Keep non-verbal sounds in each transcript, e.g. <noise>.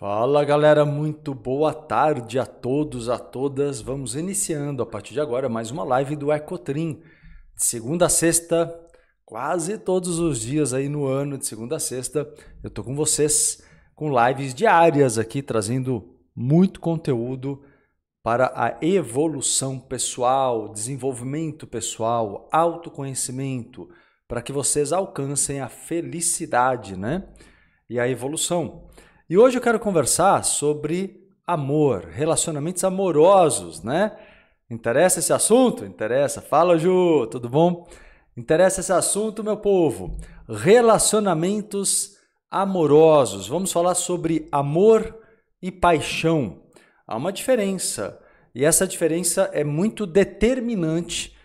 Fala galera, muito boa tarde a todos, a todas. Vamos iniciando a partir de agora mais uma live do Ecotrim. De segunda a sexta, quase todos os dias aí no ano, de segunda a sexta, eu tô com vocês com lives diárias aqui, trazendo muito conteúdo para a evolução pessoal, desenvolvimento pessoal, autoconhecimento, para que vocês alcancem a felicidade, né? E a evolução. E hoje eu quero conversar sobre amor, relacionamentos amorosos, né? Interessa esse assunto? Interessa. Fala, Ju, tudo bom? Interessa esse assunto, meu povo? Relacionamentos amorosos. Vamos falar sobre amor e paixão. Há uma diferença, e essa diferença é muito determinante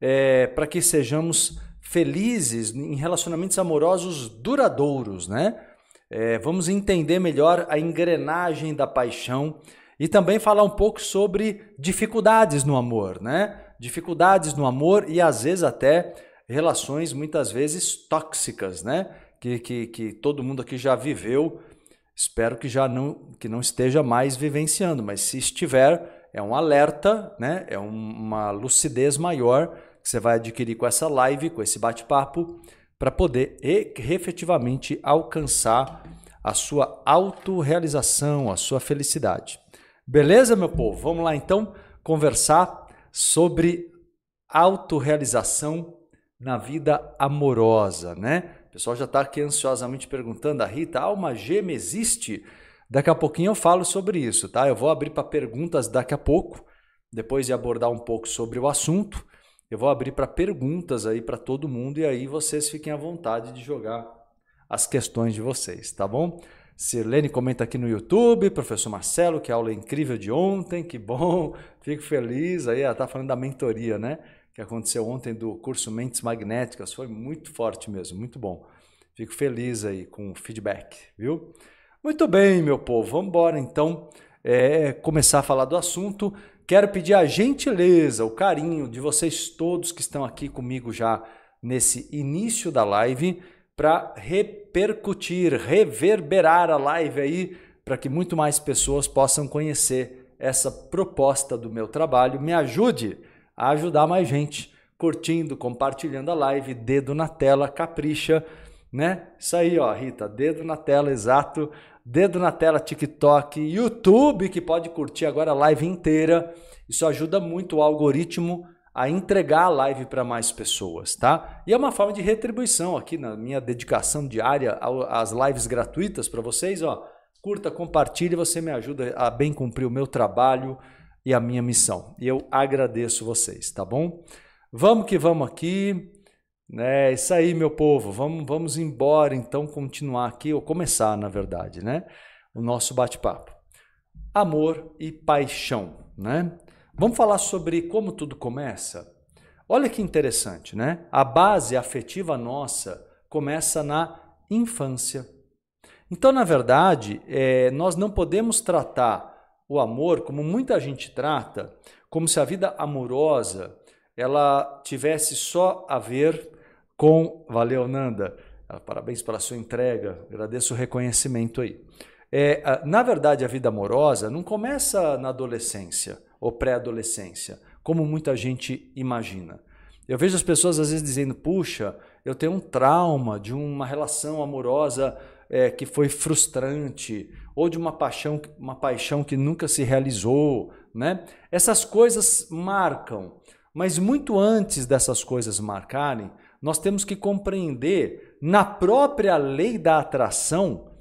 é, para que sejamos felizes em relacionamentos amorosos duradouros, né? É, vamos entender melhor a engrenagem da paixão e também falar um pouco sobre dificuldades no amor, né? Dificuldades no amor e às vezes até relações muitas vezes tóxicas, né? Que, que, que todo mundo aqui já viveu. Espero que já não, que não esteja mais vivenciando, mas se estiver, é um alerta, né? É um, uma lucidez maior que você vai adquirir com essa live, com esse bate-papo para poder efetivamente alcançar a sua autorrealização, a sua felicidade. Beleza, meu povo? Vamos lá então conversar sobre autorrealização na vida amorosa, né? O pessoal já está aqui ansiosamente perguntando, a Rita, alma gêmea existe? Daqui a pouquinho eu falo sobre isso, tá? Eu vou abrir para perguntas daqui a pouco, depois de abordar um pouco sobre o assunto. Eu vou abrir para perguntas aí para todo mundo e aí vocês fiquem à vontade de jogar as questões de vocês, tá bom? Sirlene comenta aqui no YouTube, professor Marcelo, que aula incrível de ontem, que bom, <laughs> fico feliz. Aí ela tá falando da mentoria, né? Que aconteceu ontem do curso Mentes Magnéticas, foi muito forte mesmo, muito bom. Fico feliz aí com o feedback, viu? Muito bem, meu povo, vamos embora então é, começar a falar do assunto. Quero pedir a gentileza, o carinho de vocês todos que estão aqui comigo já nesse início da live para repercutir, reverberar a live aí para que muito mais pessoas possam conhecer essa proposta do meu trabalho. Me ajude a ajudar mais gente, curtindo, compartilhando a live, dedo na tela, capricha, né? Isso aí, ó, Rita, dedo na tela, exato dedo na tela, TikTok, YouTube, que pode curtir agora a live inteira. Isso ajuda muito o algoritmo a entregar a live para mais pessoas, tá? E é uma forma de retribuição aqui na minha dedicação diária às lives gratuitas para vocês, ó. Curta, compartilhe, você me ajuda a bem cumprir o meu trabalho e a minha missão. E eu agradeço vocês, tá bom? Vamos que vamos aqui. É isso aí, meu povo. Vamos, vamos embora então continuar aqui, ou começar, na verdade, né? O nosso bate-papo. Amor e paixão, né? Vamos falar sobre como tudo começa? Olha que interessante, né? A base afetiva nossa começa na infância. Então, na verdade, é, nós não podemos tratar o amor como muita gente trata, como se a vida amorosa ela tivesse só a ver com. Valeu, Nanda. Ah, parabéns pela sua entrega. Agradeço o reconhecimento aí. É, na verdade, a vida amorosa não começa na adolescência ou pré-adolescência, como muita gente imagina. Eu vejo as pessoas às vezes dizendo: puxa, eu tenho um trauma de uma relação amorosa é, que foi frustrante, ou de uma paixão, uma paixão que nunca se realizou. Né? Essas coisas marcam, mas muito antes dessas coisas marcarem, nós temos que compreender na própria lei da atração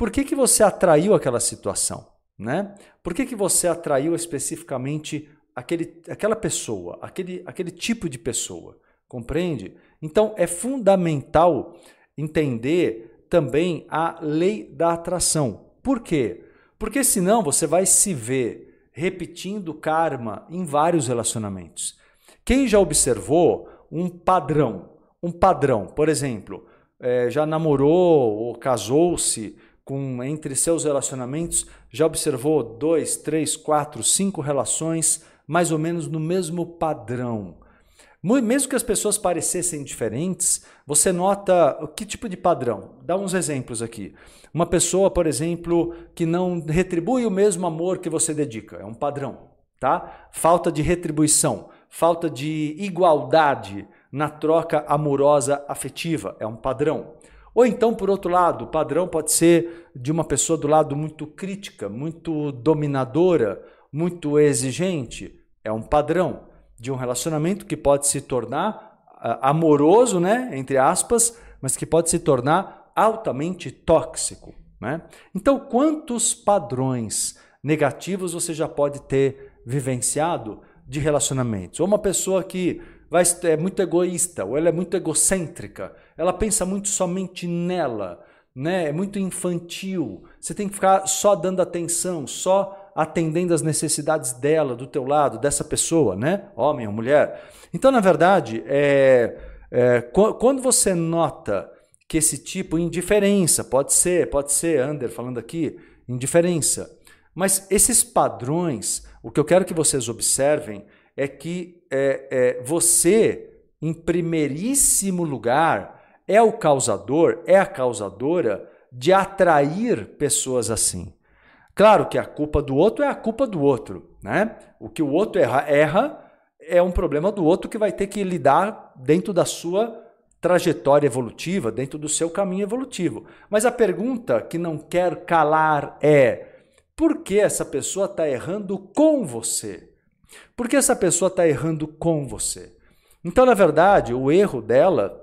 por que, que você atraiu aquela situação, né? Por que, que você atraiu especificamente aquele, aquela pessoa, aquele, aquele tipo de pessoa, compreende? Então é fundamental entender também a lei da atração. Por quê? Porque senão você vai se ver repetindo karma em vários relacionamentos. Quem já observou um padrão um padrão. Por exemplo, é, já namorou ou casou-se com entre seus relacionamentos, já observou dois, três, quatro, cinco relações mais ou menos no mesmo padrão. Mesmo que as pessoas parecessem diferentes, você nota que tipo de padrão? Dá uns exemplos aqui. Uma pessoa, por exemplo, que não retribui o mesmo amor que você dedica, é um padrão, tá? Falta de retribuição, falta de igualdade na troca amorosa afetiva, é um padrão. Ou então, por outro lado, o padrão pode ser de uma pessoa do lado muito crítica, muito dominadora, muito exigente, é um padrão de um relacionamento que pode se tornar uh, amoroso, né, entre aspas, mas que pode se tornar altamente tóxico, né? Então, quantos padrões negativos você já pode ter vivenciado de relacionamentos? Ou uma pessoa que vai, é muito egoísta, ou ela é muito egocêntrica, ela pensa muito somente nela, né? É muito infantil. Você tem que ficar só dando atenção, só atendendo às necessidades dela, do teu lado, dessa pessoa, né? Homem ou mulher. Então, na verdade, é, é, quando você nota que esse tipo, indiferença, pode ser, pode ser, Ander falando aqui, indiferença. Mas esses padrões, o que eu quero que vocês observem é que é, é, você, em primeiríssimo lugar, é o causador, é a causadora de atrair pessoas assim. Claro que a culpa do outro é a culpa do outro, né? O que o outro erra, erra é um problema do outro que vai ter que lidar dentro da sua trajetória evolutiva, dentro do seu caminho evolutivo. Mas a pergunta que não quer calar é: por que essa pessoa está errando com você? Por que essa pessoa está errando com você? Então, na verdade, o erro dela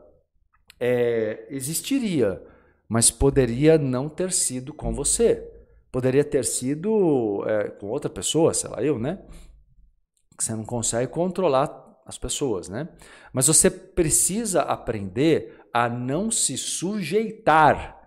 é, existiria, mas poderia não ter sido com você. Poderia ter sido é, com outra pessoa, sei lá, eu, né? Você não consegue controlar as pessoas, né? Mas você precisa aprender a não se sujeitar,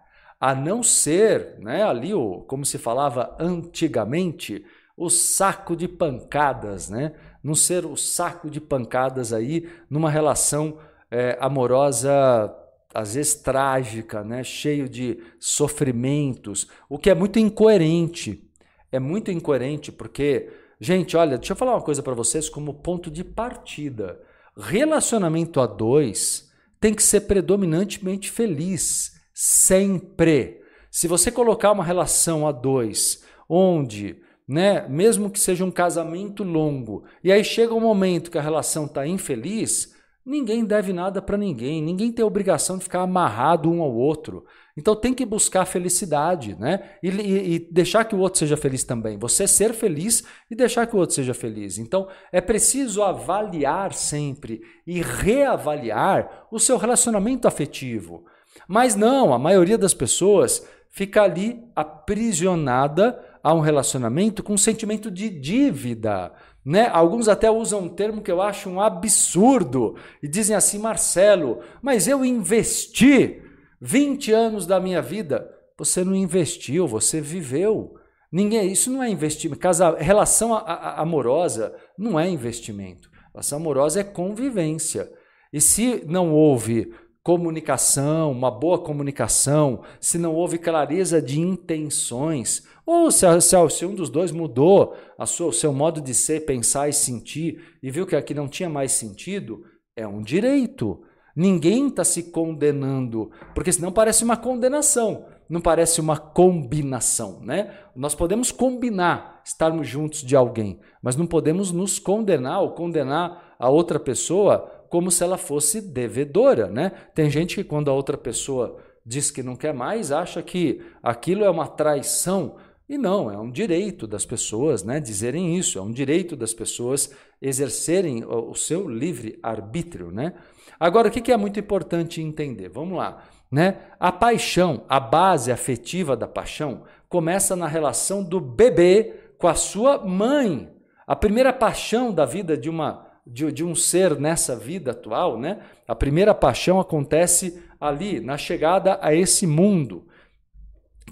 a não ser, né, ali o, como se falava antigamente, o saco de pancadas, né? Não ser o saco de pancadas aí numa relação é, amorosa às vezes trágica, né? cheio de sofrimentos, o que é muito incoerente. É muito incoerente porque, gente, olha, deixa eu falar uma coisa para vocês como ponto de partida. Relacionamento a dois tem que ser predominantemente feliz, sempre. Se você colocar uma relação a dois, onde, né, mesmo que seja um casamento longo, e aí chega um momento que a relação está infeliz, Ninguém deve nada para ninguém, ninguém tem obrigação de ficar amarrado um ao outro. Então tem que buscar felicidade, né? E, e, e, deixar que o outro seja feliz também. Você ser feliz e deixar que o outro seja feliz. Então é preciso avaliar sempre e reavaliar o seu relacionamento afetivo. Mas não, a maioria das pessoas fica ali aprisionada a um relacionamento com um sentimento de dívida. Né? Alguns até usam um termo que eu acho um absurdo e dizem assim, Marcelo, mas eu investi 20 anos da minha vida. Você não investiu, você viveu. Ninguém, isso não é investimento. Casa, relação a, a, amorosa não é investimento. Relação amorosa é convivência. E se não houve comunicação, uma boa comunicação, se não houve clareza de intenções, ou se, se, se um dos dois mudou sua, o seu modo de ser, pensar e sentir e viu que aqui não tinha mais sentido, é um direito. Ninguém está se condenando, porque senão parece uma condenação, não parece uma combinação, né? Nós podemos combinar estarmos juntos de alguém, mas não podemos nos condenar ou condenar a outra pessoa como se ela fosse devedora, né? Tem gente que quando a outra pessoa diz que não quer mais, acha que aquilo é uma traição. E não, é um direito das pessoas né, dizerem isso, é um direito das pessoas exercerem o, seu livre arbítrio. Né? Agora, o que é muito importante entender? Vamos lá. Né? A paixão, a base afetiva da paixão, começa na relação do bebê com a sua mãe. A primeira paixão da vida de uma de, de um ser nessa vida atual, né? A primeira paixão acontece ali, na chegada a esse mundo.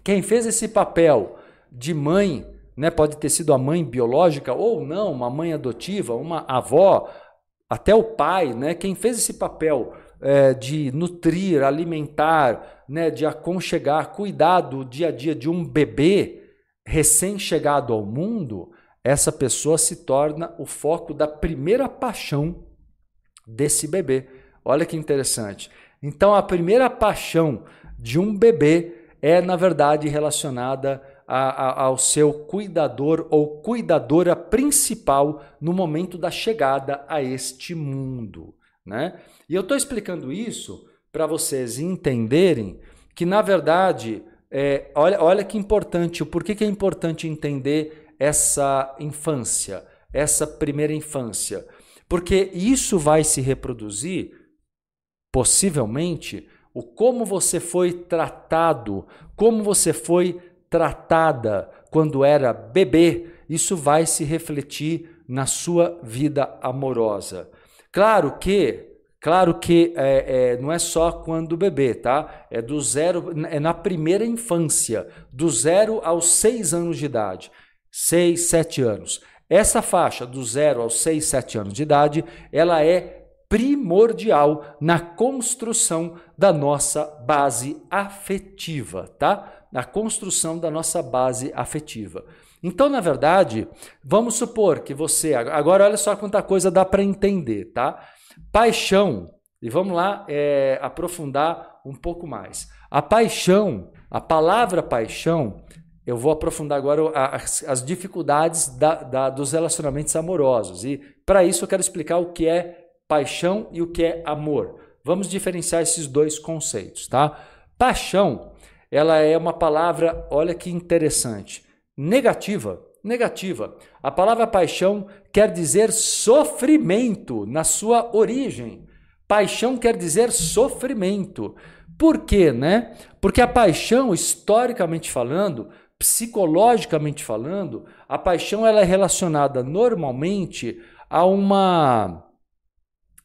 Quem fez esse papel de mãe, né? Pode ter sido a mãe biológica ou não, uma mãe adotiva, uma avó, até o pai, né? Quem fez esse papel é, de nutrir, alimentar, né? De aconchegar, cuidar do dia a dia de um bebê recém-chegado ao mundo essa pessoa se torna o foco da primeira paixão desse bebê. Olha que interessante. Então, a primeira paixão de um bebê é, na verdade, relacionada a, a, ao seu cuidador ou cuidadora principal no momento da chegada a este mundo. Né? E eu estou explicando isso para vocês entenderem que, na verdade, é, olha, olha que importante, o porquê que é importante entender essa infância, essa primeira infância. Porque isso vai se reproduzir, possivelmente, o como você foi tratado, como você foi tratada quando era bebê, isso vai se refletir na sua vida amorosa. Claro que Claro que é, é, não é só quando bebê, tá? É do zero, é na primeira infância, do zero aos seis anos de idade, seis, sete anos. Essa faixa do zero aos seis, sete anos de idade, ela é primordial na construção da nossa base afetiva, tá? Na construção da nossa base afetiva. Então, na verdade, vamos supor que você. Agora, olha só quanta coisa dá para entender, tá? Paixão, e vamos lá é, aprofundar um pouco mais. A paixão, a palavra paixão, eu vou aprofundar agora as, as dificuldades da, da, dos relacionamentos amorosos. E para isso eu quero explicar o que é paixão e o que é amor. Vamos diferenciar esses dois conceitos, tá? Paixão, ela é uma palavra, olha que interessante, negativa negativa. A palavra paixão quer dizer sofrimento na sua origem. Paixão quer dizer sofrimento. Por quê, né? Porque a paixão, historicamente falando, psicologicamente falando, a paixão ela é relacionada normalmente a uma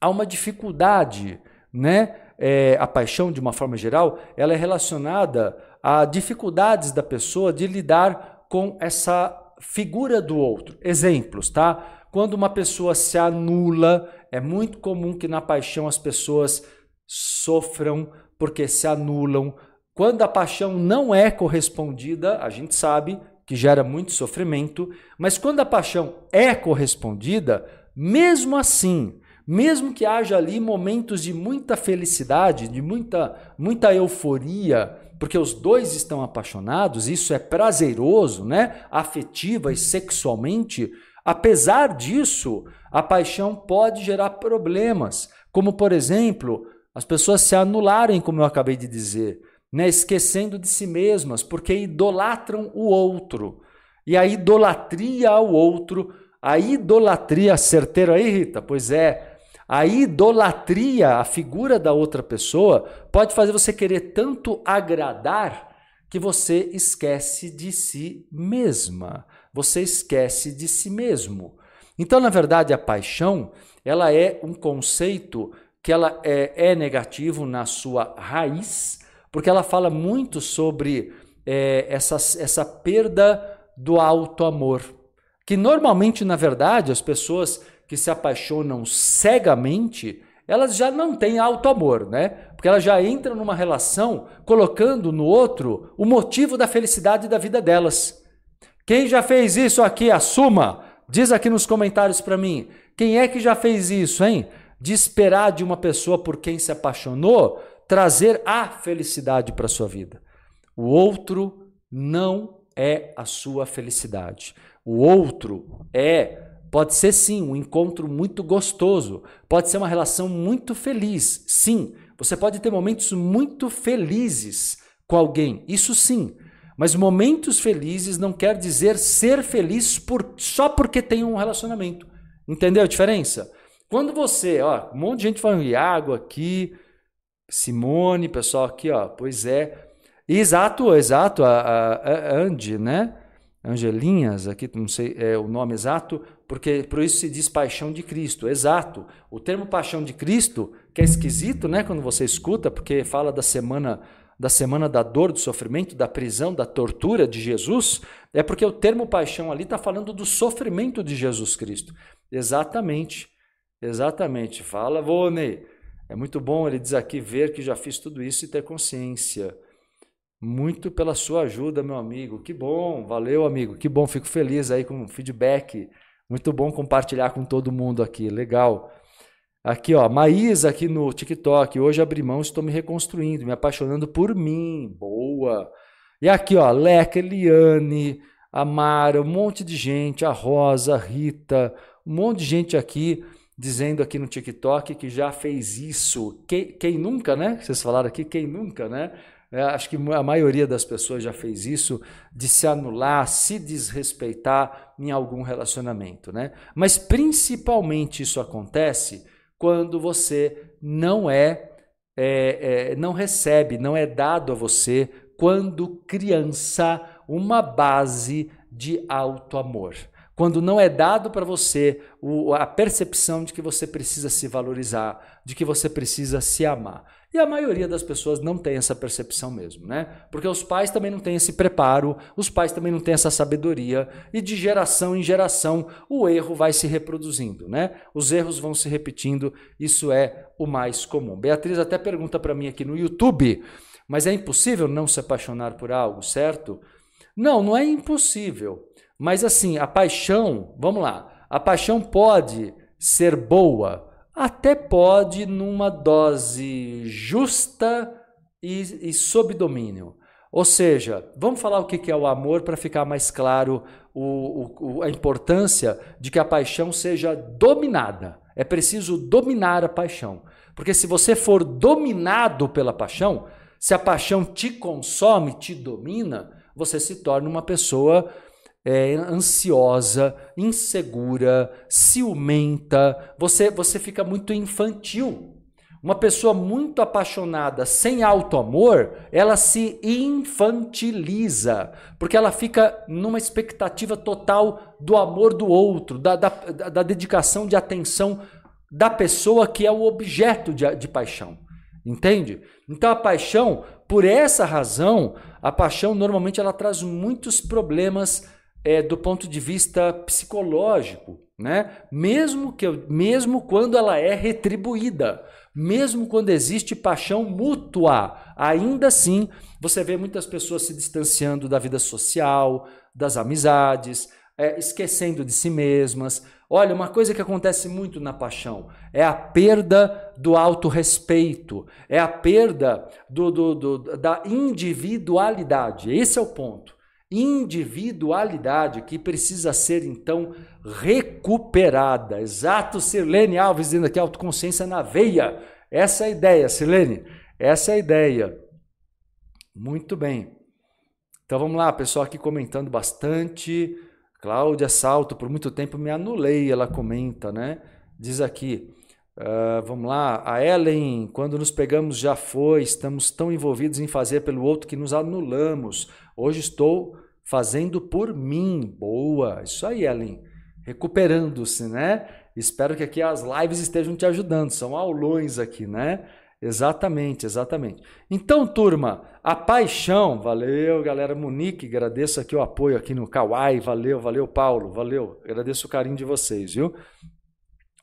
a uma dificuldade, né? É, a paixão, de uma forma geral, ela é relacionada a dificuldades da pessoa de lidar com essa figura do outro. Exemplos, tá? Quando uma pessoa se anula, é muito comum que na paixão as pessoas sofram porque se anulam. Quando a paixão não é correspondida, a gente sabe que gera muito sofrimento, mas quando a paixão é correspondida, mesmo assim, mesmo que haja ali momentos de muita felicidade, de muita, muita euforia, porque os dois estão apaixonados, isso é prazeroso, né? Afetiva e sexualmente. Apesar disso, a paixão pode gerar problemas, como por exemplo, as pessoas se anularem, como eu acabei de dizer, né? esquecendo de si mesmas, porque idolatram o outro. E a idolatria ao outro, a idolatria certeira aí, Rita? Pois é, a idolatria, a figura da outra pessoa, pode fazer você querer tanto agradar que você esquece de si mesma. Você esquece de si mesmo. Então, na verdade, a paixão, ela é um conceito que ela é, é negativo na sua raiz, porque ela fala muito sobre é, essa, essa perda do alto amor. Que normalmente, na verdade, as pessoas que se apaixonam cegamente, elas já não têm alto amor, né? Porque elas já entram numa relação colocando no outro o motivo da felicidade da vida delas. Quem já fez isso aqui, assuma. Diz aqui nos comentários para mim. Quem é que já fez isso, hein? De esperar de uma pessoa por quem se apaixonou trazer a felicidade para sua vida. O outro não é a sua felicidade. O outro é Pode ser sim um encontro muito gostoso, pode ser uma relação muito feliz. Sim, você pode ter momentos muito felizes com alguém, isso sim. Mas momentos felizes não quer dizer ser feliz por, só porque tem um relacionamento. Entendeu a diferença? Quando você, ó, um monte de gente falando Iago aqui, Simone, pessoal aqui, ó, pois é. Exato, exato, a, a, a Andy, né? Angelinhas, aqui não sei é, o nome exato, porque por isso se diz paixão de Cristo. Exato. O termo paixão de Cristo, que é esquisito, né, quando você escuta, porque fala da semana da semana da dor, do sofrimento, da prisão, da tortura de Jesus, é porque o termo paixão ali está falando do sofrimento de Jesus Cristo. Exatamente. Exatamente. Fala, Vone. É muito bom, ele diz aqui, ver que já fiz tudo isso e ter consciência. Muito pela sua ajuda, meu amigo. Que bom, valeu, amigo. Que bom, fico feliz aí com o feedback. Muito bom compartilhar com todo mundo aqui, legal. Aqui, ó, Maísa aqui no TikTok. Hoje abri mão, estou me reconstruindo, me apaixonando por mim. Boa. E aqui, ó, Leca, Eliane, Amara, um monte de gente, a Rosa, a Rita, um monte de gente aqui dizendo aqui no TikTok que já fez isso. Quem, quem nunca, né? Vocês falaram aqui, quem nunca, né? É, acho que a maioria das pessoas já fez isso, de se anular, se desrespeitar em algum relacionamento, né? Mas principalmente isso acontece quando você não é, é, é não recebe, não é dado a você, quando criança, uma base de alto amor quando não é dado para você o, a percepção de que você precisa se valorizar, de que você precisa se amar. E a maioria das pessoas não tem essa percepção mesmo, né? Porque os pais também não têm esse preparo, os pais também não têm essa sabedoria, e de geração em geração o erro vai se reproduzindo, né? Os erros vão se repetindo, isso é o mais comum. Beatriz até pergunta para mim aqui no YouTube, mas é impossível não se apaixonar por algo, certo? Não, não é impossível. Mas assim, a paixão, vamos lá, a paixão pode ser boa, até pode numa dose justa e, e sob domínio. Ou seja, vamos falar o que é o amor para ficar mais claro o, o, a importância de que a paixão seja dominada. É preciso dominar a paixão. Porque se você for dominado pela paixão, se a paixão te consome, te domina, você se torna uma pessoa é, ansiosa, insegura, ciumenta, você, você fica muito infantil. Uma pessoa muito apaixonada, sem alto amor, ela se infantiliza, porque ela fica numa expectativa total do amor do outro, da, da, da dedicação de atenção da pessoa que é o objeto de, de paixão. Entende? Então a paixão, por essa razão, a paixão normalmente ela traz muitos problemas é, do ponto de vista psicológico, né? Mesmo que mesmo quando ela é retribuída, mesmo quando existe paixão mútua, ainda assim você vê muitas pessoas se distanciando da vida social, das amizades, é, esquecendo de si mesmas. Olha, uma coisa que acontece muito na paixão é a perda do autorrespeito, é a perda do, do, do, da individualidade. Esse é o ponto individualidade que precisa ser então recuperada. Exato, Sirlene Alves dizendo aqui autoconsciência na veia. Essa é a ideia, Sirlene. Essa é a ideia. Muito bem. Então vamos lá, pessoal aqui comentando bastante. Cláudia Salto, por muito tempo me anulei, ela comenta, né? Diz aqui, uh, vamos lá, a Ellen, quando nos pegamos já foi, estamos tão envolvidos em fazer pelo outro que nos anulamos. Hoje estou fazendo por mim. Boa, isso aí, Ellen. Recuperando-se, né? Espero que aqui as lives estejam te ajudando. São aulões aqui, né? Exatamente, exatamente. Então, turma, a paixão, valeu, galera Monique, agradeço aqui o apoio aqui no Kawaii, valeu, valeu, Paulo, valeu, agradeço o carinho de vocês, viu?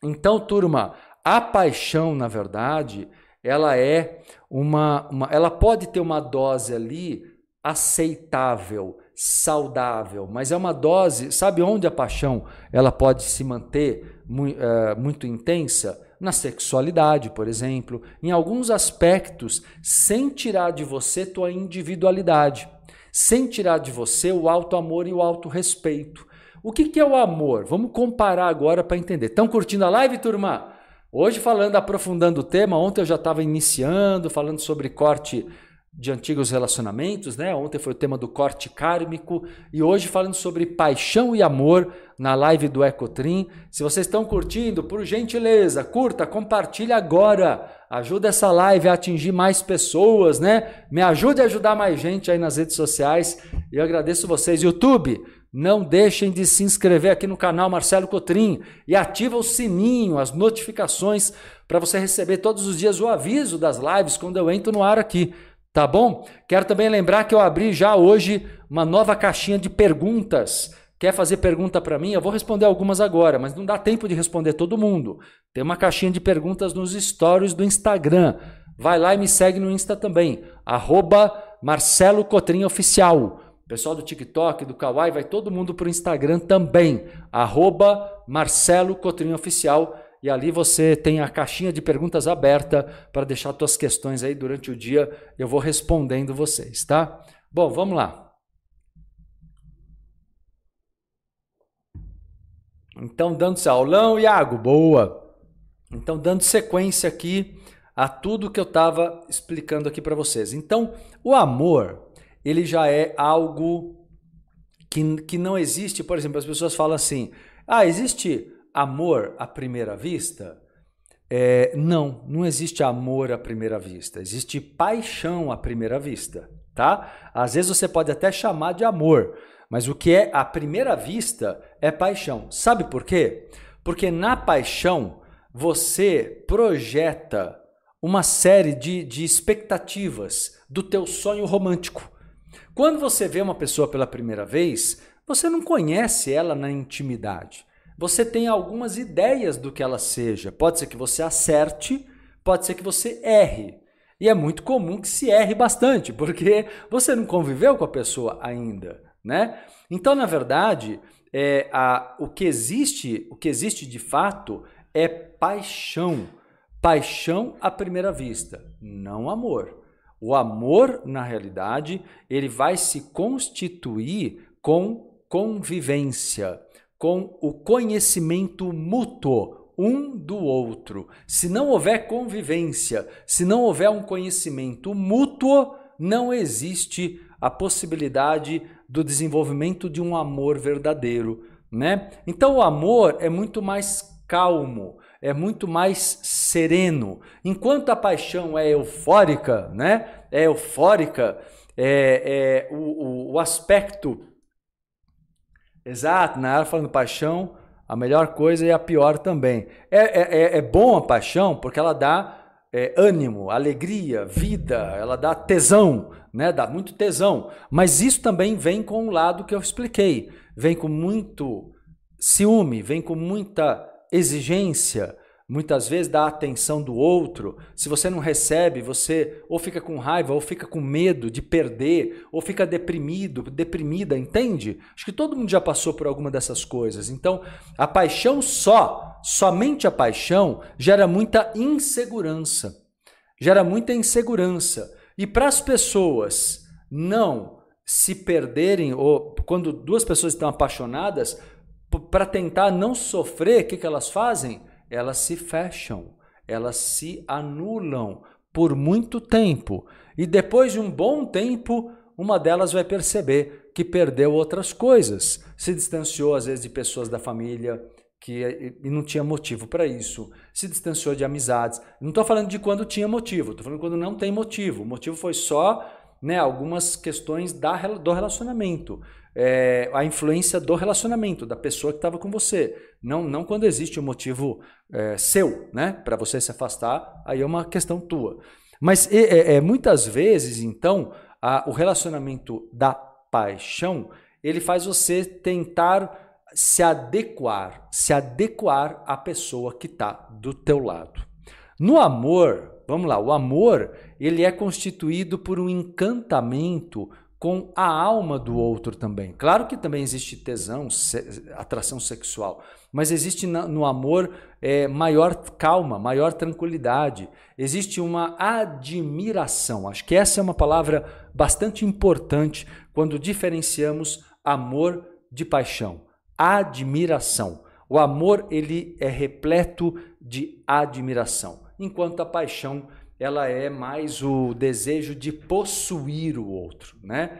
Então, turma, a paixão, na verdade, ela é uma, uma ela pode ter uma dose ali aceitável, saudável, mas é uma dose, sabe onde a paixão ela pode se manter muito, uh, muito intensa? Na sexualidade, por exemplo, em alguns aspectos, sem tirar de você tua individualidade, sem tirar de você o alto amor e o alto respeito. O que, que é o amor? Vamos comparar agora para entender. Estão curtindo a live, turma? Hoje falando, aprofundando o tema, ontem eu já estava iniciando, falando sobre corte de antigos relacionamentos, né? Ontem foi o tema do corte kármico e hoje falando sobre paixão e amor na live do Ecotrim. Se vocês estão curtindo, por gentileza, curta, compartilhe agora. Ajuda essa live a atingir mais pessoas, né? Me ajude a ajudar mais gente aí nas redes sociais. E eu agradeço vocês. YouTube, não deixem de se inscrever aqui no canal Marcelo Cotrim e ativa o sininho, as notificações para você receber todos os dias o aviso das lives quando eu entro no ar aqui. Tá bom? Quero também lembrar que eu abri já hoje uma nova caixinha de perguntas. Quer fazer pergunta para mim? Eu vou responder algumas agora, mas não dá tempo de responder todo mundo. Tem uma caixinha de perguntas nos stories do Instagram. Vai lá e me segue no Insta também, arroba Marcelo Cotrim Oficial. Pessoal do TikTok, do Kawaii, vai todo mundo para o Instagram também, arroba Marcelo Cotrim Oficial. E ali você tem a caixinha de perguntas aberta para deixar suas questões aí durante o dia, eu vou respondendo vocês, tá? Bom, vamos lá. Então, dando-se aulão, Iago, boa. Então, dando sequência aqui a tudo que eu estava explicando aqui para vocês. Então, o amor, ele já é algo que, que não existe. Por exemplo, as pessoas falam assim: ah, existe amor à primeira vista? É, não, não existe amor à primeira vista. Existe paixão à primeira vista, tá? Às vezes você pode até chamar de amor, mas o que é à primeira vista é paixão. Sabe por quê? Porque na paixão você projeta uma série de, de expectativas do teu sonho romântico. Quando você vê uma pessoa pela primeira vez, você não conhece ela na intimidade. Você tem algumas ideias do que ela seja. Pode ser que você acerte, pode ser que você erre. E é muito comum que se erre bastante, porque você não conviveu com a pessoa ainda, né? Então, na verdade, é, a, o que existe, o que existe de fato é paixão. Paixão à primeira vista, não amor. O amor, na realidade, ele vai se constituir com convivência, com o conhecimento mútuo um do outro. Se não houver convivência, se não houver um conhecimento mútuo, não existe a possibilidade do desenvolvimento de um amor verdadeiro, né? Então o amor é muito mais calmo, é muito mais sereno. Enquanto a paixão é eufórica, né? É eufórica, é, é o, o, o aspecto exato, na hora falando paixão, a melhor coisa e a pior também. É, é, é, é bom a paixão porque ela dá é, ânimo, alegria, vida, ela dá tesão, né? Dá muito tesão. Mas isso também vem com o lado que eu expliquei. Vem com muito ciúme, vem com muita exigência, muitas vezes da atenção do outro. Se você não recebe, você ou fica com raiva, ou fica com medo de perder, ou fica deprimido, deprimida, entende? Acho que todo mundo já passou por alguma dessas coisas. Então, a paixão só, somente a paixão, gera muita insegurança. Gera muita insegurança. E para as pessoas não se perderem, ou quando duas pessoas estão apaixonadas, para tentar não sofrer, o que, que elas fazem? Elas se fecham, elas se anulam por muito tempo. E depois de um bom tempo, uma delas vai perceber que perdeu outras coisas, se distanciou às vezes de pessoas da família que não tinha motivo para isso, se distanciou de amizades. Não estou falando de quando tinha motivo, estou falando quando não tem motivo. O motivo foi só né, algumas questões da, do relacionamento é, a influência do relacionamento, da pessoa que estava com você. Não, não quando existe um motivo é, seu, né? Para você se afastar, aí é uma questão tua. Mas é, é, muitas vezes, então, a, o relacionamento da paixão, ele faz você tentar se adequar, se adequar à pessoa que está do teu lado. No amor, vamos lá, o amor, ele é constituído por um encantamento com a alma do outro também. Claro que também existe tesão, atração sexual, mas existe no amor é, maior calma, maior tranquilidade. Existe uma admiração. Acho que essa é uma palavra bastante importante quando diferenciamos amor de paixão. Admiração. O amor ele é repleto de admiração, enquanto a paixão ela é mais o desejo de possuir o outro, né?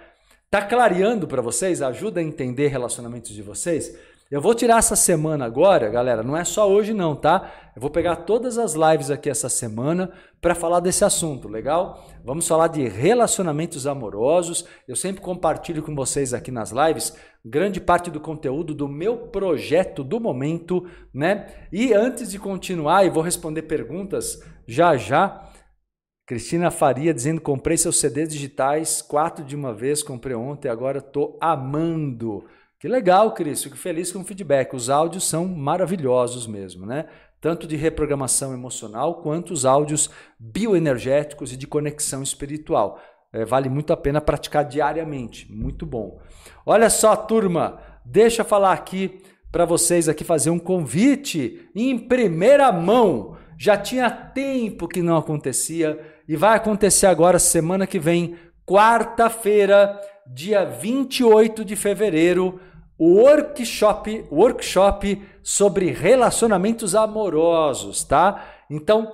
Tá clareando para vocês? Ajuda a entender relacionamentos de vocês? Eu vou tirar essa semana agora, galera, não é só hoje não, tá? Eu vou pegar todas as lives aqui essa semana para falar desse assunto, legal? Vamos falar de relacionamentos amorosos. Eu sempre compartilho com vocês aqui nas lives grande parte do conteúdo do meu projeto do momento, né? E antes de continuar, e vou responder perguntas já já, Cristina Faria dizendo: comprei seus CDs digitais, quatro de uma vez, comprei ontem, agora estou amando. Que legal, Cris, fico feliz com o feedback. Os áudios são maravilhosos mesmo, né? Tanto de reprogramação emocional quanto os áudios bioenergéticos e de conexão espiritual. É, vale muito a pena praticar diariamente. Muito bom. Olha só, turma, deixa eu falar aqui para vocês aqui fazer um convite em primeira mão. Já tinha tempo que não acontecia e vai acontecer agora semana que vem, quarta-feira, dia 28 de fevereiro, o workshop, workshop sobre relacionamentos amorosos, tá? Então,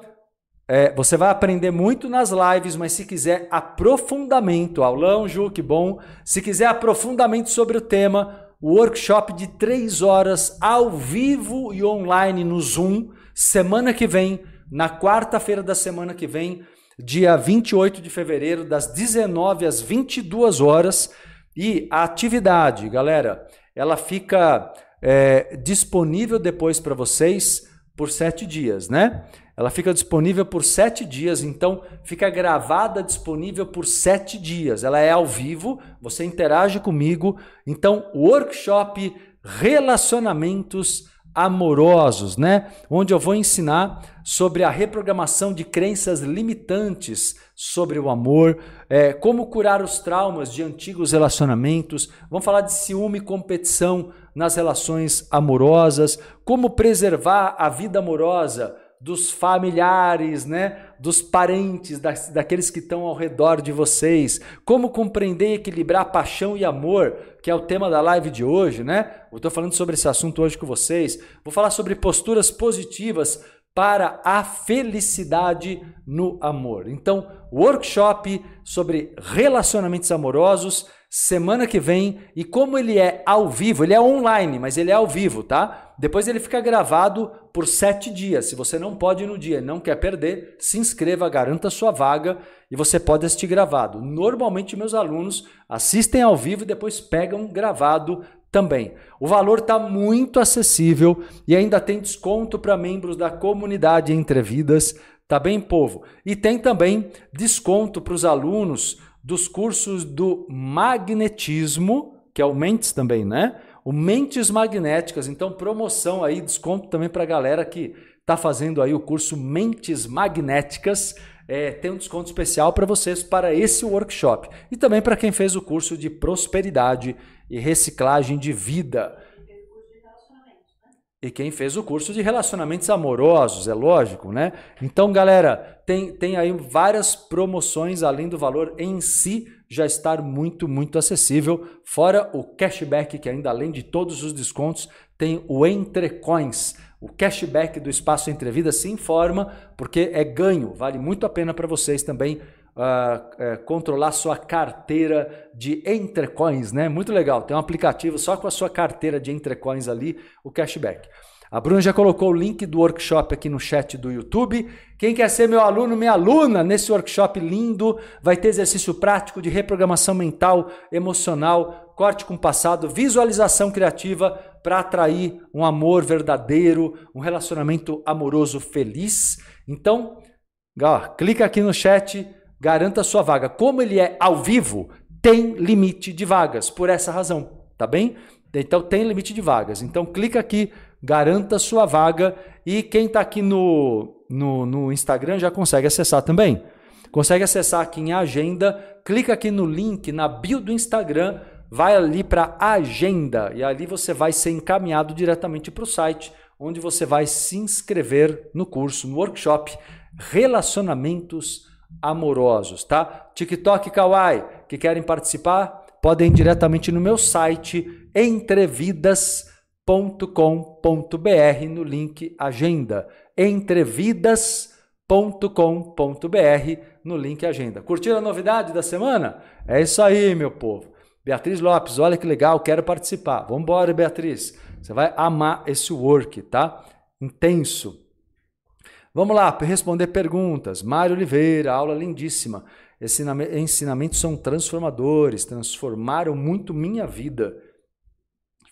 é, você vai aprender muito nas lives, mas se quiser aprofundamento, aulão, Ju, que bom. Se quiser aprofundamento sobre o tema, o workshop de três horas ao vivo e online no Zoom, semana que vem, na quarta-feira da semana que vem, dia 28 de fevereiro, das 19 às 22 horas. E a atividade, galera, ela fica é, disponível depois para vocês por sete dias, né? Ela fica disponível por sete dias, então fica gravada disponível por sete dias. Ela é ao vivo, você interage comigo. Então, workshop Relacionamentos Amorosos, né? Onde eu vou ensinar sobre a reprogramação de crenças limitantes sobre o amor, é, como curar os traumas de antigos relacionamentos. Vamos falar de ciúme e competição nas relações amorosas, como preservar a vida amorosa dos familiares, né? dos parentes, das, daqueles que estão ao redor de vocês. Como compreender e equilibrar paixão e amor, que é o tema da live de hoje, né? Eu estou falando sobre esse assunto hoje com vocês. Vou falar sobre posturas positivas para a felicidade no amor. Então, workshop sobre relacionamentos amorosos semana que vem e como ele é ao vivo, ele é online, mas ele é ao vivo, tá? Depois ele fica gravado por sete dias. Se você não pode ir no dia, não quer perder, se inscreva, garanta sua vaga e você pode assistir gravado. Normalmente meus alunos assistem ao vivo e depois pegam gravado também. O valor está muito acessível e ainda tem desconto para membros da comunidade Entrevidas. Tá bem, povo? E tem também desconto para os alunos dos cursos do magnetismo, que é o Mentes também, né? O Mentes Magnéticas. Então, promoção aí, desconto também para a galera que está fazendo aí o curso Mentes Magnéticas. É, tem um desconto especial para vocês para esse workshop. E também para quem fez o curso de prosperidade e reciclagem de vida. E quem fez o curso de relacionamentos amorosos, é lógico, né? Então, galera, tem, tem aí várias promoções além do valor em si já estar muito, muito acessível. Fora o cashback, que ainda além de todos os descontos, tem o Entrecoins. O cashback do Espaço Entrevida se informa, porque é ganho, vale muito a pena para vocês também uh, uh, controlar sua carteira de entrecoins, né? Muito legal. Tem um aplicativo só com a sua carteira de entrecoins ali, o cashback. A Bruna já colocou o link do workshop aqui no chat do YouTube. Quem quer ser meu aluno, minha aluna, nesse workshop lindo, vai ter exercício prático de reprogramação mental, emocional, corte com o passado, visualização criativa para atrair um amor verdadeiro, um relacionamento amoroso feliz. Então, ó, clica aqui no chat, garanta sua vaga. Como ele é ao vivo, tem limite de vagas, por essa razão, tá bem? Então tem limite de vagas. Então clica aqui, garanta sua vaga e quem está aqui no, no, no Instagram já consegue acessar também. Consegue acessar aqui em agenda, clica aqui no link na bio do Instagram, vai ali para agenda e ali você vai ser encaminhado diretamente para o site, onde você vai se inscrever no curso, no workshop Relacionamentos amorosos, tá? TikTok Kawaii, que querem participar, podem ir diretamente no meu site entrevidas.com.br no link agenda. entrevidas.com.br no link agenda. Curtiram a novidade da semana? É isso aí, meu povo. Beatriz Lopes, olha que legal, quero participar. Vamos embora, Beatriz. Você vai amar esse work, tá? Intenso. Vamos lá, responder perguntas. Mário Oliveira, aula lindíssima. Ensinamentos são transformadores, transformaram muito minha vida.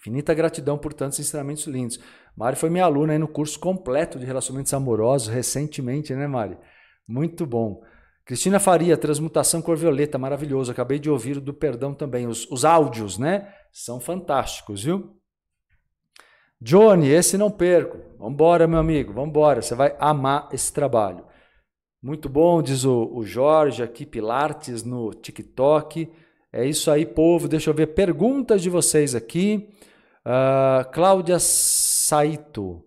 Infinita gratidão por tantos ensinamentos lindos. Mari foi minha aluna aí no curso completo de relacionamentos amorosos recentemente, né, Mari? Muito bom. Cristina Faria, transmutação cor violeta, maravilhoso. Acabei de ouvir do perdão também. Os, os áudios, né? São fantásticos, viu? Johnny, esse não perco. Vambora, meu amigo, vambora. Você vai amar esse trabalho. Muito bom, diz o, o Jorge aqui, Pilates no TikTok. É isso aí, povo. Deixa eu ver perguntas de vocês aqui. Uh, Cláudia Saito.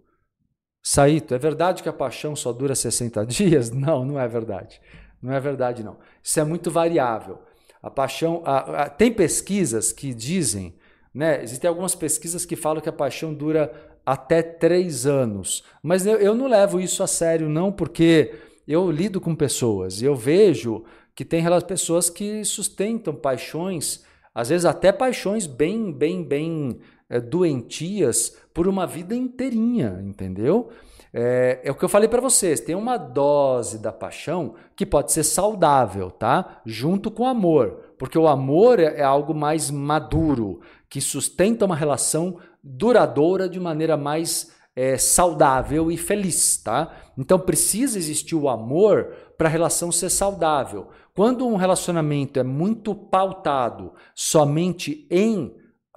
Saito, é verdade que a paixão só dura 60 <laughs> dias? Não, não é verdade. Não é verdade, não. Isso é muito variável. A paixão. A, a, tem pesquisas que dizem, né? Existem algumas pesquisas que falam que a paixão dura até três anos. Mas eu, eu não levo isso a sério, não, porque eu lido com pessoas e eu vejo que tem pessoas que sustentam paixões, às vezes até paixões bem, bem, bem é, doentias por uma vida inteirinha, entendeu? É, é o que eu falei para vocês, tem uma dose da paixão que pode ser saudável, tá? Junto com o amor, porque o amor é, é algo mais maduro, que sustenta uma relação duradoura de maneira mais é, saudável e feliz, tá? Então precisa existir o amor para a relação ser saudável. Quando um relacionamento é muito pautado somente em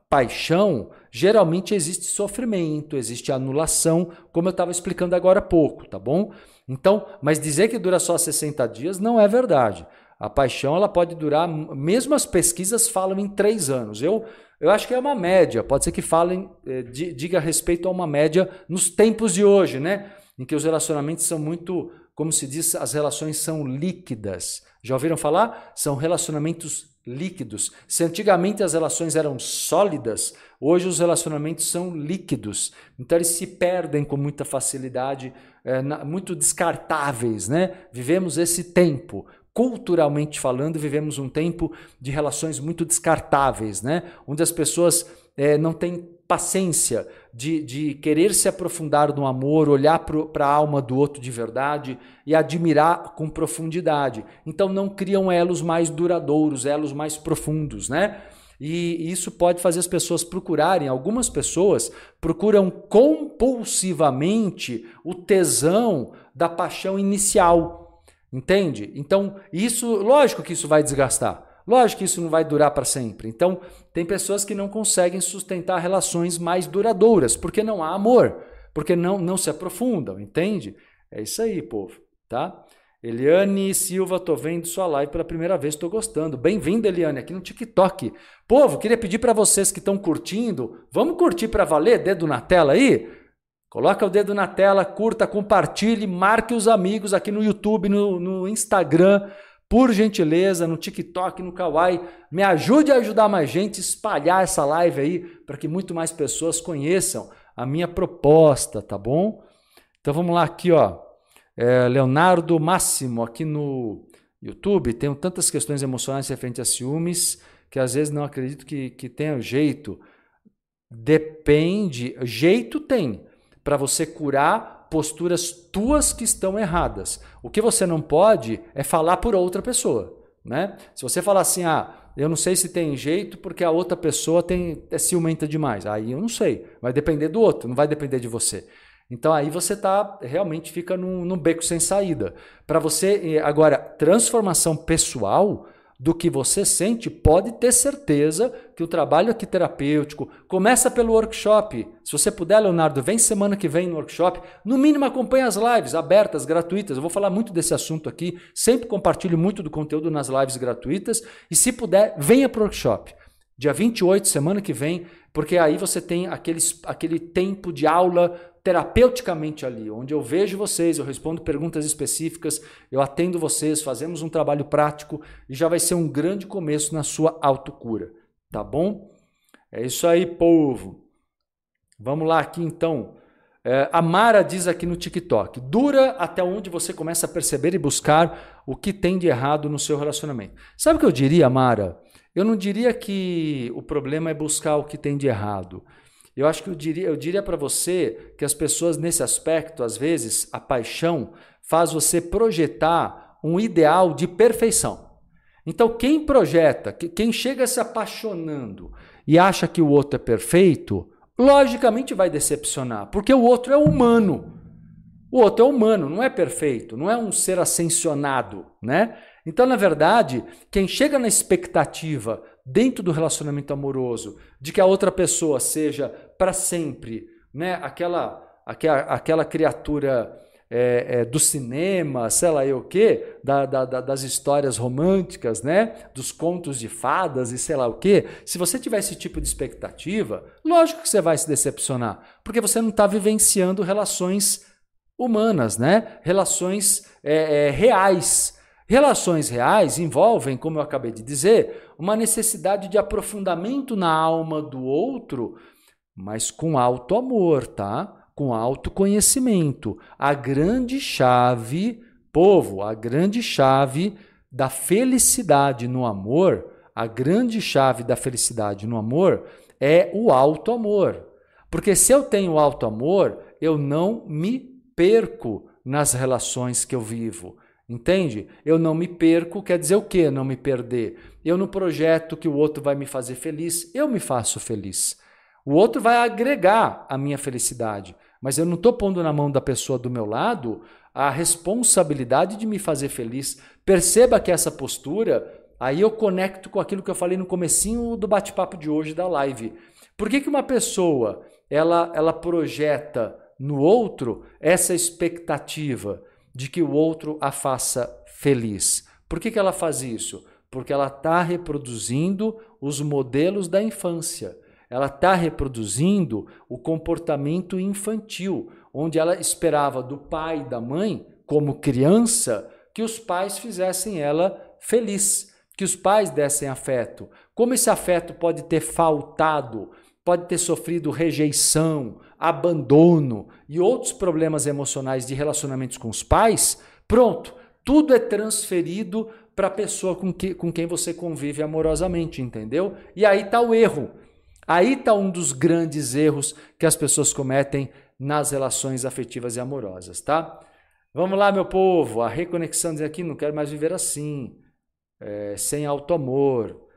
paixão, geralmente existe sofrimento, existe anulação, como eu estava explicando agora há pouco, tá bom? Então, mas dizer que dura só 60 dias não é verdade. A paixão ela pode durar, mesmo as pesquisas falam em três anos. Eu, eu acho que é uma média, pode ser que falem, eh, diga respeito a uma média nos tempos de hoje, né? Em que os relacionamentos são muito, como se diz, as relações são líquidas. Já ouviram falar? São relacionamentos líquidos. Se antigamente as relações eram sólidas, hoje os relacionamentos são líquidos. Então eles se perdem com muita facilidade, é, na, muito descartáveis, né? Vivemos esse tempo. Culturalmente falando, vivemos um tempo de relações muito descartáveis, né? Onde as pessoas é, não têm paciência de, de querer se aprofundar no amor, olhar para a alma do outro de verdade e admirar com profundidade. Então não criam elos mais duradouros, elos mais profundos, né? E isso pode fazer as pessoas procurarem, algumas pessoas procuram compulsivamente o tesão da paixão inicial. Entende? Então, isso, lógico que isso vai desgastar. Lógico que isso não vai durar para sempre. Então, tem pessoas que não conseguem sustentar relações mais duradouras, porque não há amor, porque não, não se aprofundam, entende? É isso aí, povo, tá? Eliane Silva, tô vendo sua live pela primeira vez, estou gostando. Bem-vinda, Eliane, aqui no TikTok. Povo, queria pedir para vocês que estão curtindo, vamos curtir para valer, dedo na tela aí? Coloca o dedo na tela, curta, compartilhe, marque os amigos aqui no YouTube, no, no Instagram, por gentileza, no TikTok, no Kawaii, me ajude a ajudar mais gente, espalhar essa live aí para que muito mais pessoas conheçam a minha proposta, tá bom? Então vamos lá aqui, ó. É, Leonardo Máximo aqui no YouTube. Tenho tantas questões emocionais referentes a ciúmes que às vezes não acredito que, que tenha jeito. Depende, jeito tem para você curar posturas tuas que estão erradas. O que você não pode é falar por outra pessoa. Né? Se você falar assim, ah, eu não sei se tem jeito porque a outra pessoa tem, é ciumenta demais. Aí eu não sei. Vai depender do outro, não vai depender de você. Então aí você tá realmente fica num, num beco sem saída. Para você, eh, agora, transformação pessoal, do que você sente, pode ter certeza que o trabalho aqui terapêutico começa pelo workshop. Se você puder, Leonardo, vem semana que vem no workshop. No mínimo, acompanhe as lives abertas, gratuitas. Eu vou falar muito desse assunto aqui. Sempre compartilho muito do conteúdo nas lives gratuitas. E se puder, venha para o workshop. Dia 28, semana que vem, porque aí você tem aquele, aquele tempo de aula terapeuticamente ali, onde eu vejo vocês, eu respondo perguntas específicas, eu atendo vocês, fazemos um trabalho prático e já vai ser um grande começo na sua autocura, tá bom? É isso aí, povo. Vamos lá aqui então. É, a Mara diz aqui no TikTok: dura até onde você começa a perceber e buscar o que tem de errado no seu relacionamento. Sabe o que eu diria, Mara? Eu não diria que o problema é buscar o que tem de errado. Eu acho que eu diria, eu diria para você que as pessoas nesse aspecto, às vezes, a paixão faz você projetar um ideal de perfeição. Então, quem projeta, quem chega se apaixonando e acha que o outro é perfeito, logicamente vai decepcionar, porque o outro é humano. O outro é humano, não é perfeito, não é um ser ascensionado, né? Então, na verdade, quem chega na expectativa dentro do relacionamento amoroso de que a outra pessoa seja para sempre, né, aquela, aquela, aquela criatura é, é, do cinema, sei lá o quê, da, da, das histórias românticas, né? Dos contos de fadas e sei lá o quê. Se você tiver esse tipo de expectativa, lógico que você vai se decepcionar, porque você não está vivenciando relações humanas, né? Relações é, é, reais. Relações reais envolvem, como eu acabei de dizer, uma necessidade de aprofundamento na alma do outro, mas com alto amor, tá? com autoconhecimento. A grande chave, povo, a grande chave da felicidade no amor, a grande chave da felicidade no amor é o alto amor. Porque se eu tenho alto amor, eu não me perco nas relações que eu vivo. Entende? Eu não me perco, quer dizer o quê? Não me perder. Eu no projeto que o outro vai me fazer feliz, eu me faço feliz. O outro vai agregar a minha felicidade mas eu não estou pondo na mão da pessoa do meu lado a responsabilidade de me fazer feliz. Perceba que essa postura, aí eu conecto com aquilo que eu falei no comecinho do bate-papo de hoje da live. Por que, que uma pessoa ela, ela projeta no outro essa expectativa de que o outro a faça feliz? Por que, que ela faz isso? Porque ela está reproduzindo os modelos da infância ela está reproduzindo o comportamento infantil, onde ela esperava do pai e da mãe, como criança, que os pais fizessem ela feliz, que os pais dessem afeto. Como esse afeto pode ter faltado, pode ter sofrido rejeição, abandono e outros problemas emocionais de relacionamentos com os pais, pronto, tudo é transferido para a pessoa com, que, com quem você convive amorosamente, entendeu? E aí está o erro. Aí está um dos grandes erros que as pessoas cometem nas relações afetivas e amorosas, tá? Vamos lá, meu povo, a reconexão diz aqui, não quero mais viver assim, é, sem auto-amor.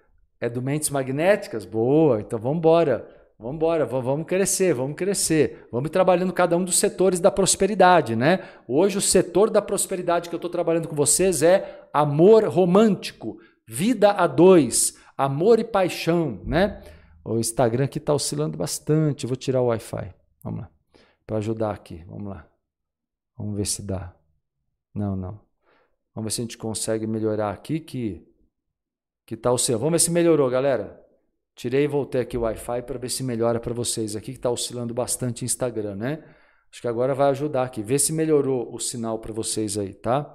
É do Mentes Magnéticas? Boa, então vamos embora. Vamos embora, vamos crescer, vamos crescer. Vamos trabalhando cada um dos setores da prosperidade, né? Hoje o setor da prosperidade que eu estou trabalhando com vocês é amor romântico, vida a dois, amor e paixão, né? O Instagram aqui está oscilando bastante. vou tirar o Wi-Fi. Vamos lá. Para ajudar aqui. Vamos lá. Vamos ver se dá. Não, não. Vamos ver se a gente consegue melhorar aqui que que tá oscilando. Vamos ver se melhorou, galera. Tirei e voltei aqui o Wi-Fi para ver se melhora para vocês aqui que está oscilando bastante o Instagram, né? Acho que agora vai ajudar aqui. Vê se melhorou o sinal para vocês aí, tá?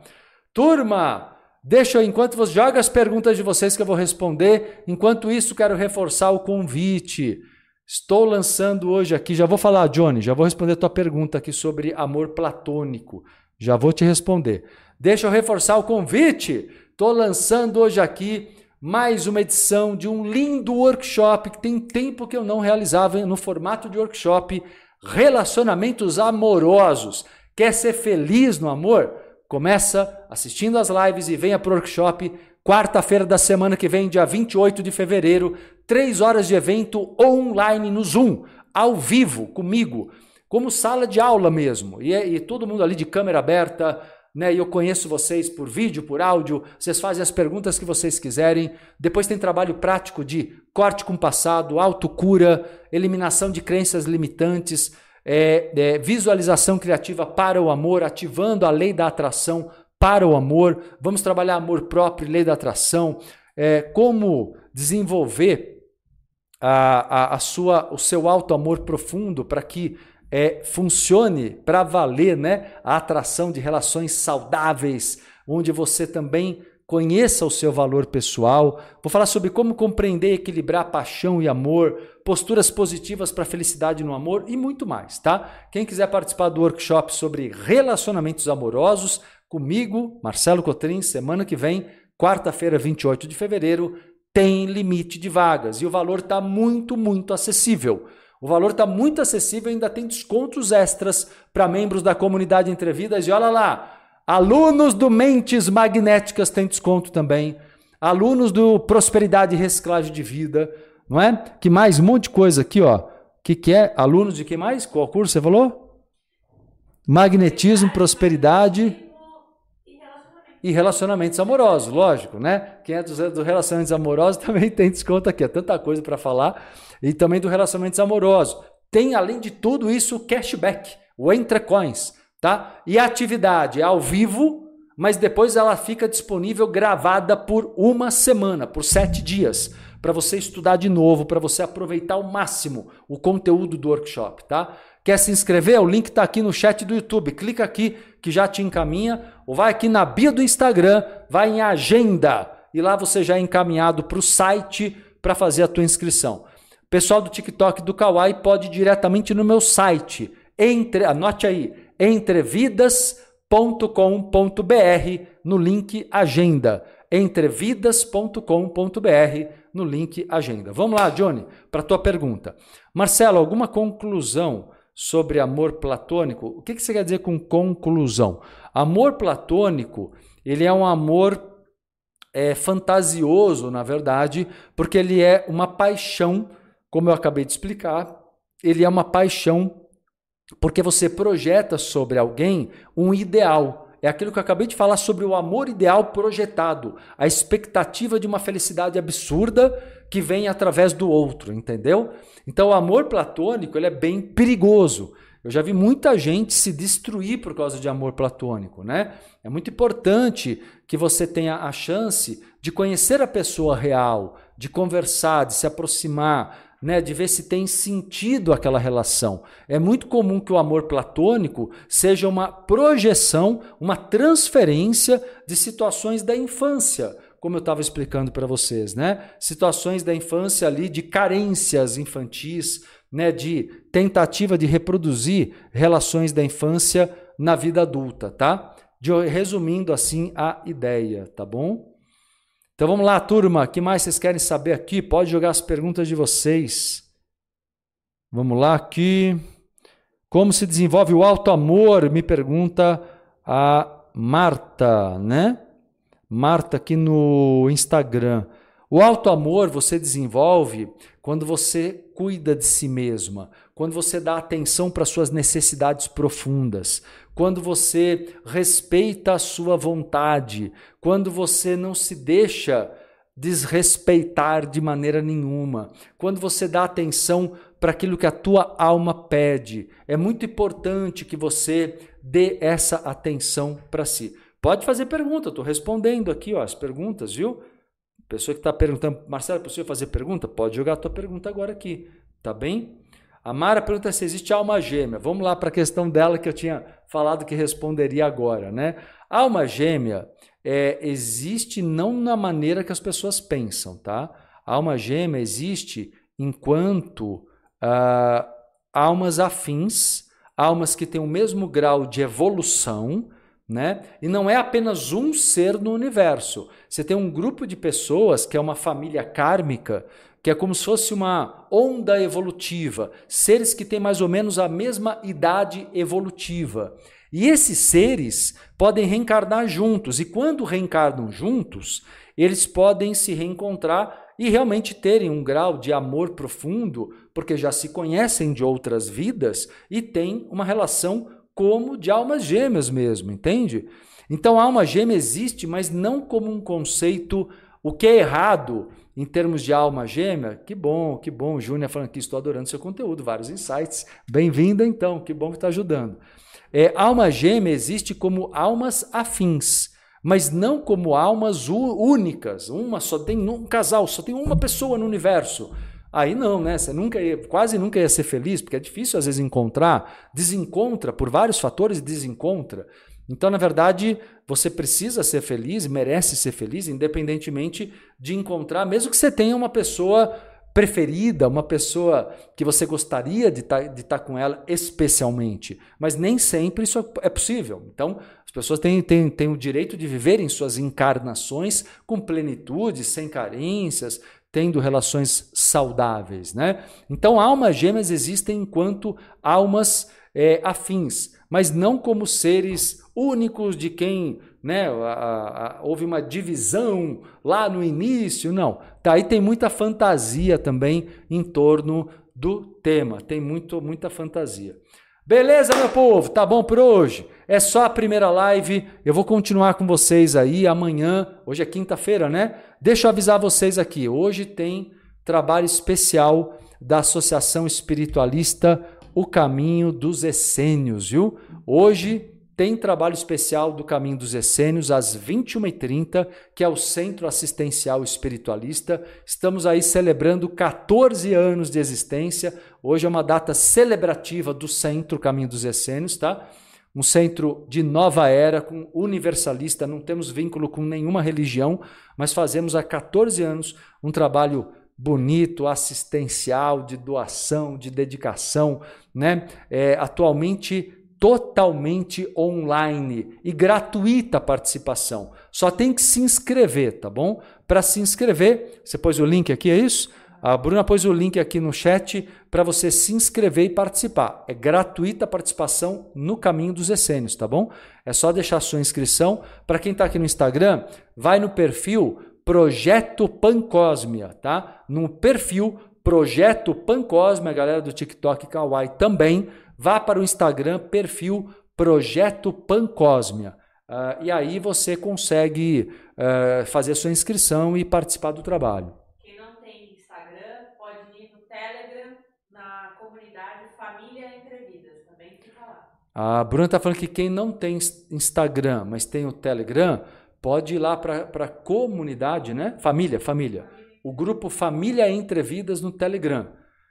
Turma, Deixa eu, enquanto você joga as perguntas de vocês que eu vou responder, enquanto isso quero reforçar o convite. Estou lançando hoje aqui, já vou falar, Johnny, já vou responder a tua pergunta aqui sobre amor platônico. Já vou te responder. Deixa eu reforçar o convite. Estou lançando hoje aqui mais uma edição de um lindo workshop que tem tempo que eu não realizava no formato de workshop Relacionamentos Amorosos. Quer ser feliz no amor? Começa assistindo as lives e venha para o workshop quarta-feira da semana que vem, dia 28 de fevereiro, três horas de evento online no Zoom, ao vivo, comigo, como sala de aula mesmo. E, e todo mundo ali de câmera aberta, né? E eu conheço vocês por vídeo, por áudio, vocês fazem as perguntas que vocês quiserem. Depois tem trabalho prático de corte com passado, autocura, eliminação de crenças limitantes é, é, visualização criativa para o amor, ativando a lei da atração para o amor. Vamos trabalhar amor próprio, lei da atração, é, como desenvolver a, a, a, sua, o seu alto amor profundo para que é, funcione para valer né, a atração de relações saudáveis, onde você também conheça o seu valor pessoal. Vou falar sobre como compreender e equilibrar paixão e amor, posturas positivas para felicidade no amor e muito mais, tá? Quem quiser participar do workshop sobre relacionamentos amorosos, comigo, Marcelo Cotrim, semana que vem, quarta-feira, 28 de fevereiro, tem limite de vagas e o valor está muito, muito acessível. O valor está muito acessível e ainda tem descontos extras para membros da comunidade Entrevidas. E olha lá, Alunos do Mentes Magnéticas têm desconto também. Alunos do Prosperidade e Reciclagem de Vida, não é? Que mais? Um monte de coisa aqui, ó. Que que é? Alunos de que mais? Qual curso você falou? Magnetismo, prosperidade e relacionamentos amorosos, lógico, né? Quem é do relacionamentos amorosos <laughs> também tem desconto aqui, é tanta coisa para falar. E também do relacionamentos amorosos. Tem, além de tudo isso, o cashback, o Entre Coins. tá? E a atividade é ao vivo, mas depois ela fica disponível gravada por uma semana, por sete dias, para você estudar de novo, para você aproveitar ao máximo o conteúdo do workshop, tá? Quer se inscrever? O link está aqui no chat do YouTube. Clica aqui que já te encaminha, ou vai aqui na bio do Instagram, vai em agenda e lá você já é encaminhado para o site para fazer a tua inscrição. Pessoal do TikTok do Kawaii pode ir diretamente no meu site, entre, anote aí, entrevidas.com.br no link agenda. entrevidas.com.br no link agenda. Vamos lá, Johnny, para a tua pergunta. Marcelo, alguma conclusão sobre amor platônico? O que, que você quer dizer com conclusão? Amor platônico, ele é um amor é, fantasioso, na verdade, porque ele é uma paixão, como eu acabei de explicar, ele é uma paixão porque você projeta sobre alguém um ideal. É aquilo que eu acabei de falar sobre o amor ideal projetado, a expectativa de uma felicidade absurda que vem através do outro, entendeu? Então o amor platônico ele é bem perigoso. Eu já vi muita gente se destruir por causa de amor platônico, né? É muito importante que você tenha a chance de conhecer a pessoa real, de conversar, de se aproximar, né, de ver se tem sentido aquela relação. É muito comum que o amor platônico seja uma projeção, uma transferência de situações da infância, como eu estava explicando para vocês, né? Situações da infância ali de carências infantis, né, de tentativa de reproduzir relações da infância na vida adulta, tá? De, resumindo assim a ideia, tá bom? Então vamos lá, turma. O que mais vocês querem saber aqui? Pode jogar as perguntas de vocês. Vamos lá aqui. Como se desenvolve o alto amor? Me pergunta a Marta, né? Marta aqui no Instagram. O alto amor você desenvolve quando você cuida de si mesma, quando você dá atenção para suas necessidades profundas, quando você respeita a sua vontade, quando você não se deixa desrespeitar de maneira nenhuma, quando você dá atenção para aquilo que a tua alma pede. É muito importante que você dê essa atenção para si. Pode fazer pergunta, estou respondendo aqui ó, as perguntas, viu? Pessoa que está perguntando, Marcelo, é possível fazer pergunta? Pode jogar a tua pergunta agora aqui, tá bem? A Mara pergunta se existe alma gêmea. Vamos lá para a questão dela que eu tinha falado que responderia agora, né? Alma gêmea é, existe não na maneira que as pessoas pensam, tá? A alma gêmea existe enquanto ah, almas afins, almas que têm o mesmo grau de evolução, né? E não é apenas um ser no universo. Você tem um grupo de pessoas que é uma família kármica, que é como se fosse uma onda evolutiva, seres que têm mais ou menos a mesma idade evolutiva. E esses seres podem reencarnar juntos, e quando reencarnam juntos, eles podem se reencontrar e realmente terem um grau de amor profundo, porque já se conhecem de outras vidas e têm uma relação como de almas gêmeas mesmo, entende? Então a alma gêmea existe, mas não como um conceito, o que é errado em termos de alma gêmea. Que bom, que bom, Júnior falando que estou adorando seu conteúdo, vários insights. Bem-vinda então, que bom que está ajudando. É, alma gêmea existe como almas afins, mas não como almas únicas. Uma só tem um casal, só tem uma pessoa no universo. Aí não, né? Você nunca ia, quase nunca ia ser feliz, porque é difícil às vezes encontrar, desencontra por vários fatores, desencontra. Então, na verdade, você precisa ser feliz, merece ser feliz, independentemente de encontrar, mesmo que você tenha uma pessoa preferida, uma pessoa que você gostaria de estar tá, tá com ela especialmente. Mas nem sempre isso é possível. Então, as pessoas têm, têm, têm o direito de viver em suas encarnações com plenitude, sem carências, tendo relações saudáveis, né? Então, almas gêmeas existem enquanto almas é, afins, mas não como seres únicos de quem, né? A, a, a, houve uma divisão lá no início, não. Tá aí tem muita fantasia também em torno do tema, tem muito muita fantasia. Beleza, meu povo? Tá bom por hoje? É só a primeira live. Eu vou continuar com vocês aí amanhã. Hoje é quinta-feira, né? Deixa eu avisar vocês aqui. Hoje tem trabalho especial da Associação Espiritualista o caminho dos essênios, viu? Hoje tem trabalho especial do Caminho dos Essênios às 21h30, que é o Centro Assistencial Espiritualista. Estamos aí celebrando 14 anos de existência. Hoje é uma data celebrativa do Centro Caminho dos Essênios, tá? Um centro de nova era, com universalista, não temos vínculo com nenhuma religião, mas fazemos há 14 anos um trabalho bonito, assistencial, de doação, de dedicação, né? É, atualmente totalmente online e gratuita a participação. Só tem que se inscrever, tá bom? Para se inscrever, você pôs o link aqui, é isso? A Bruna pôs o link aqui no chat para você se inscrever e participar. É gratuita a participação no caminho dos essênios, tá bom? É só deixar sua inscrição. Para quem está aqui no Instagram, vai no perfil Projeto Pancosmia, tá? No perfil Projeto Pancosmia, a galera do TikTok Kawaii também vá para o Instagram, perfil Projeto Pancósmia. Uh, e aí você consegue uh, fazer a sua inscrição e participar do trabalho. Quem não tem Instagram, pode ir no Telegram, na comunidade Família Entrevidas, também fica lá. A Bruna está falando que quem não tem Instagram, mas tem o Telegram, pode ir lá para a comunidade, né? Família, família. O grupo Família Entrevidas no Telegram.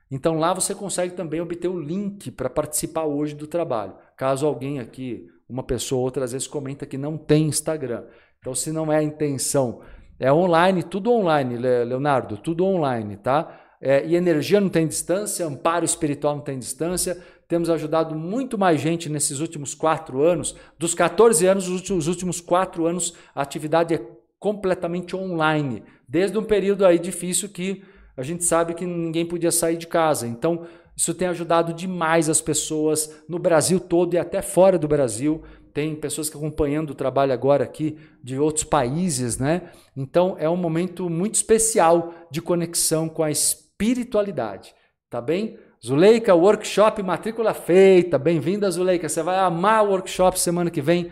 Então lá você consegue também obter o link para participar hoje do trabalho. Caso alguém aqui, uma pessoa ou outra, às vezes comenta que não tem Instagram. Então, se não é a intenção, é online, tudo online, Leonardo, tudo online, tá? É, e energia não tem distância, amparo espiritual não tem distância. Temos ajudado muito mais gente nesses últimos quatro anos. Dos 14 anos, os últimos quatro anos, a atividade é completamente online. Desde um período aí difícil que a gente sabe que ninguém podia sair de casa. Então, isso tem ajudado demais as pessoas no Brasil todo e até fora do Brasil. Tem pessoas que acompanhando o trabalho agora aqui de outros países, né? Então, é um momento muito especial de conexão com a espiritualidade, tá bem? Zuleika, workshop matrícula feita. Bem-vinda, Zuleika. Você vai amar o workshop semana que vem.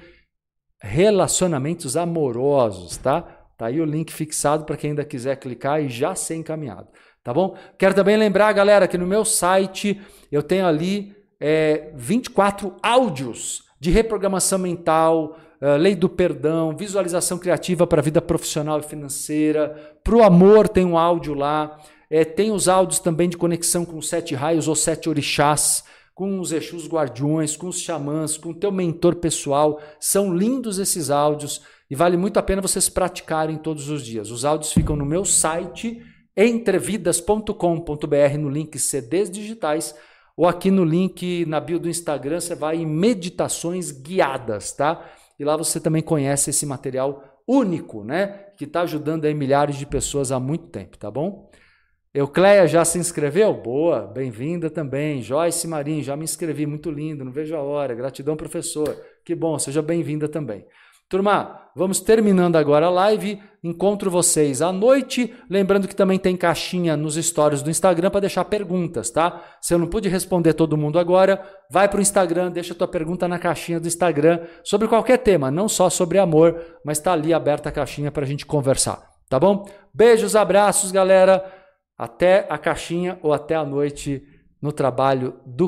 Relacionamentos amorosos, tá? Tá aí o link fixado para quem ainda quiser clicar e já ser encaminhado, tá bom? Quero também lembrar, galera, que no meu site eu tenho ali é, 24 áudios de reprogramação mental, uh, lei do perdão, visualização criativa para a vida profissional e financeira, para o amor tem um áudio lá, é, tem os áudios também de conexão com os sete raios ou sete orixás, com os Exus guardiões, com os xamãs, com o teu mentor pessoal. São lindos esses áudios. E vale muito a pena vocês praticarem todos os dias. Os áudios ficam no meu site, entrevidas.com.br, no link CDs digitais, ou aqui no link na bio do Instagram, você vai em meditações guiadas, tá? E lá você também conhece esse material único, né? Que está ajudando aí milhares de pessoas há muito tempo, tá bom? Eucleia já se inscreveu? Boa, bem-vinda também. Joyce Marim, já me inscrevi, muito lindo, não vejo a hora. Gratidão, professor. Que bom, seja bem-vinda também. Turma, vamos terminando agora a live. Encontro vocês à noite. Lembrando que também tem caixinha nos stories do Instagram para deixar perguntas, tá? Se eu não pude responder todo mundo agora, vai para o Instagram, deixa tua pergunta na caixinha do Instagram sobre qualquer tema, não só sobre amor, mas está ali aberta a caixinha para a gente conversar, tá bom? Beijos, abraços, galera. Até a caixinha ou até a noite no trabalho do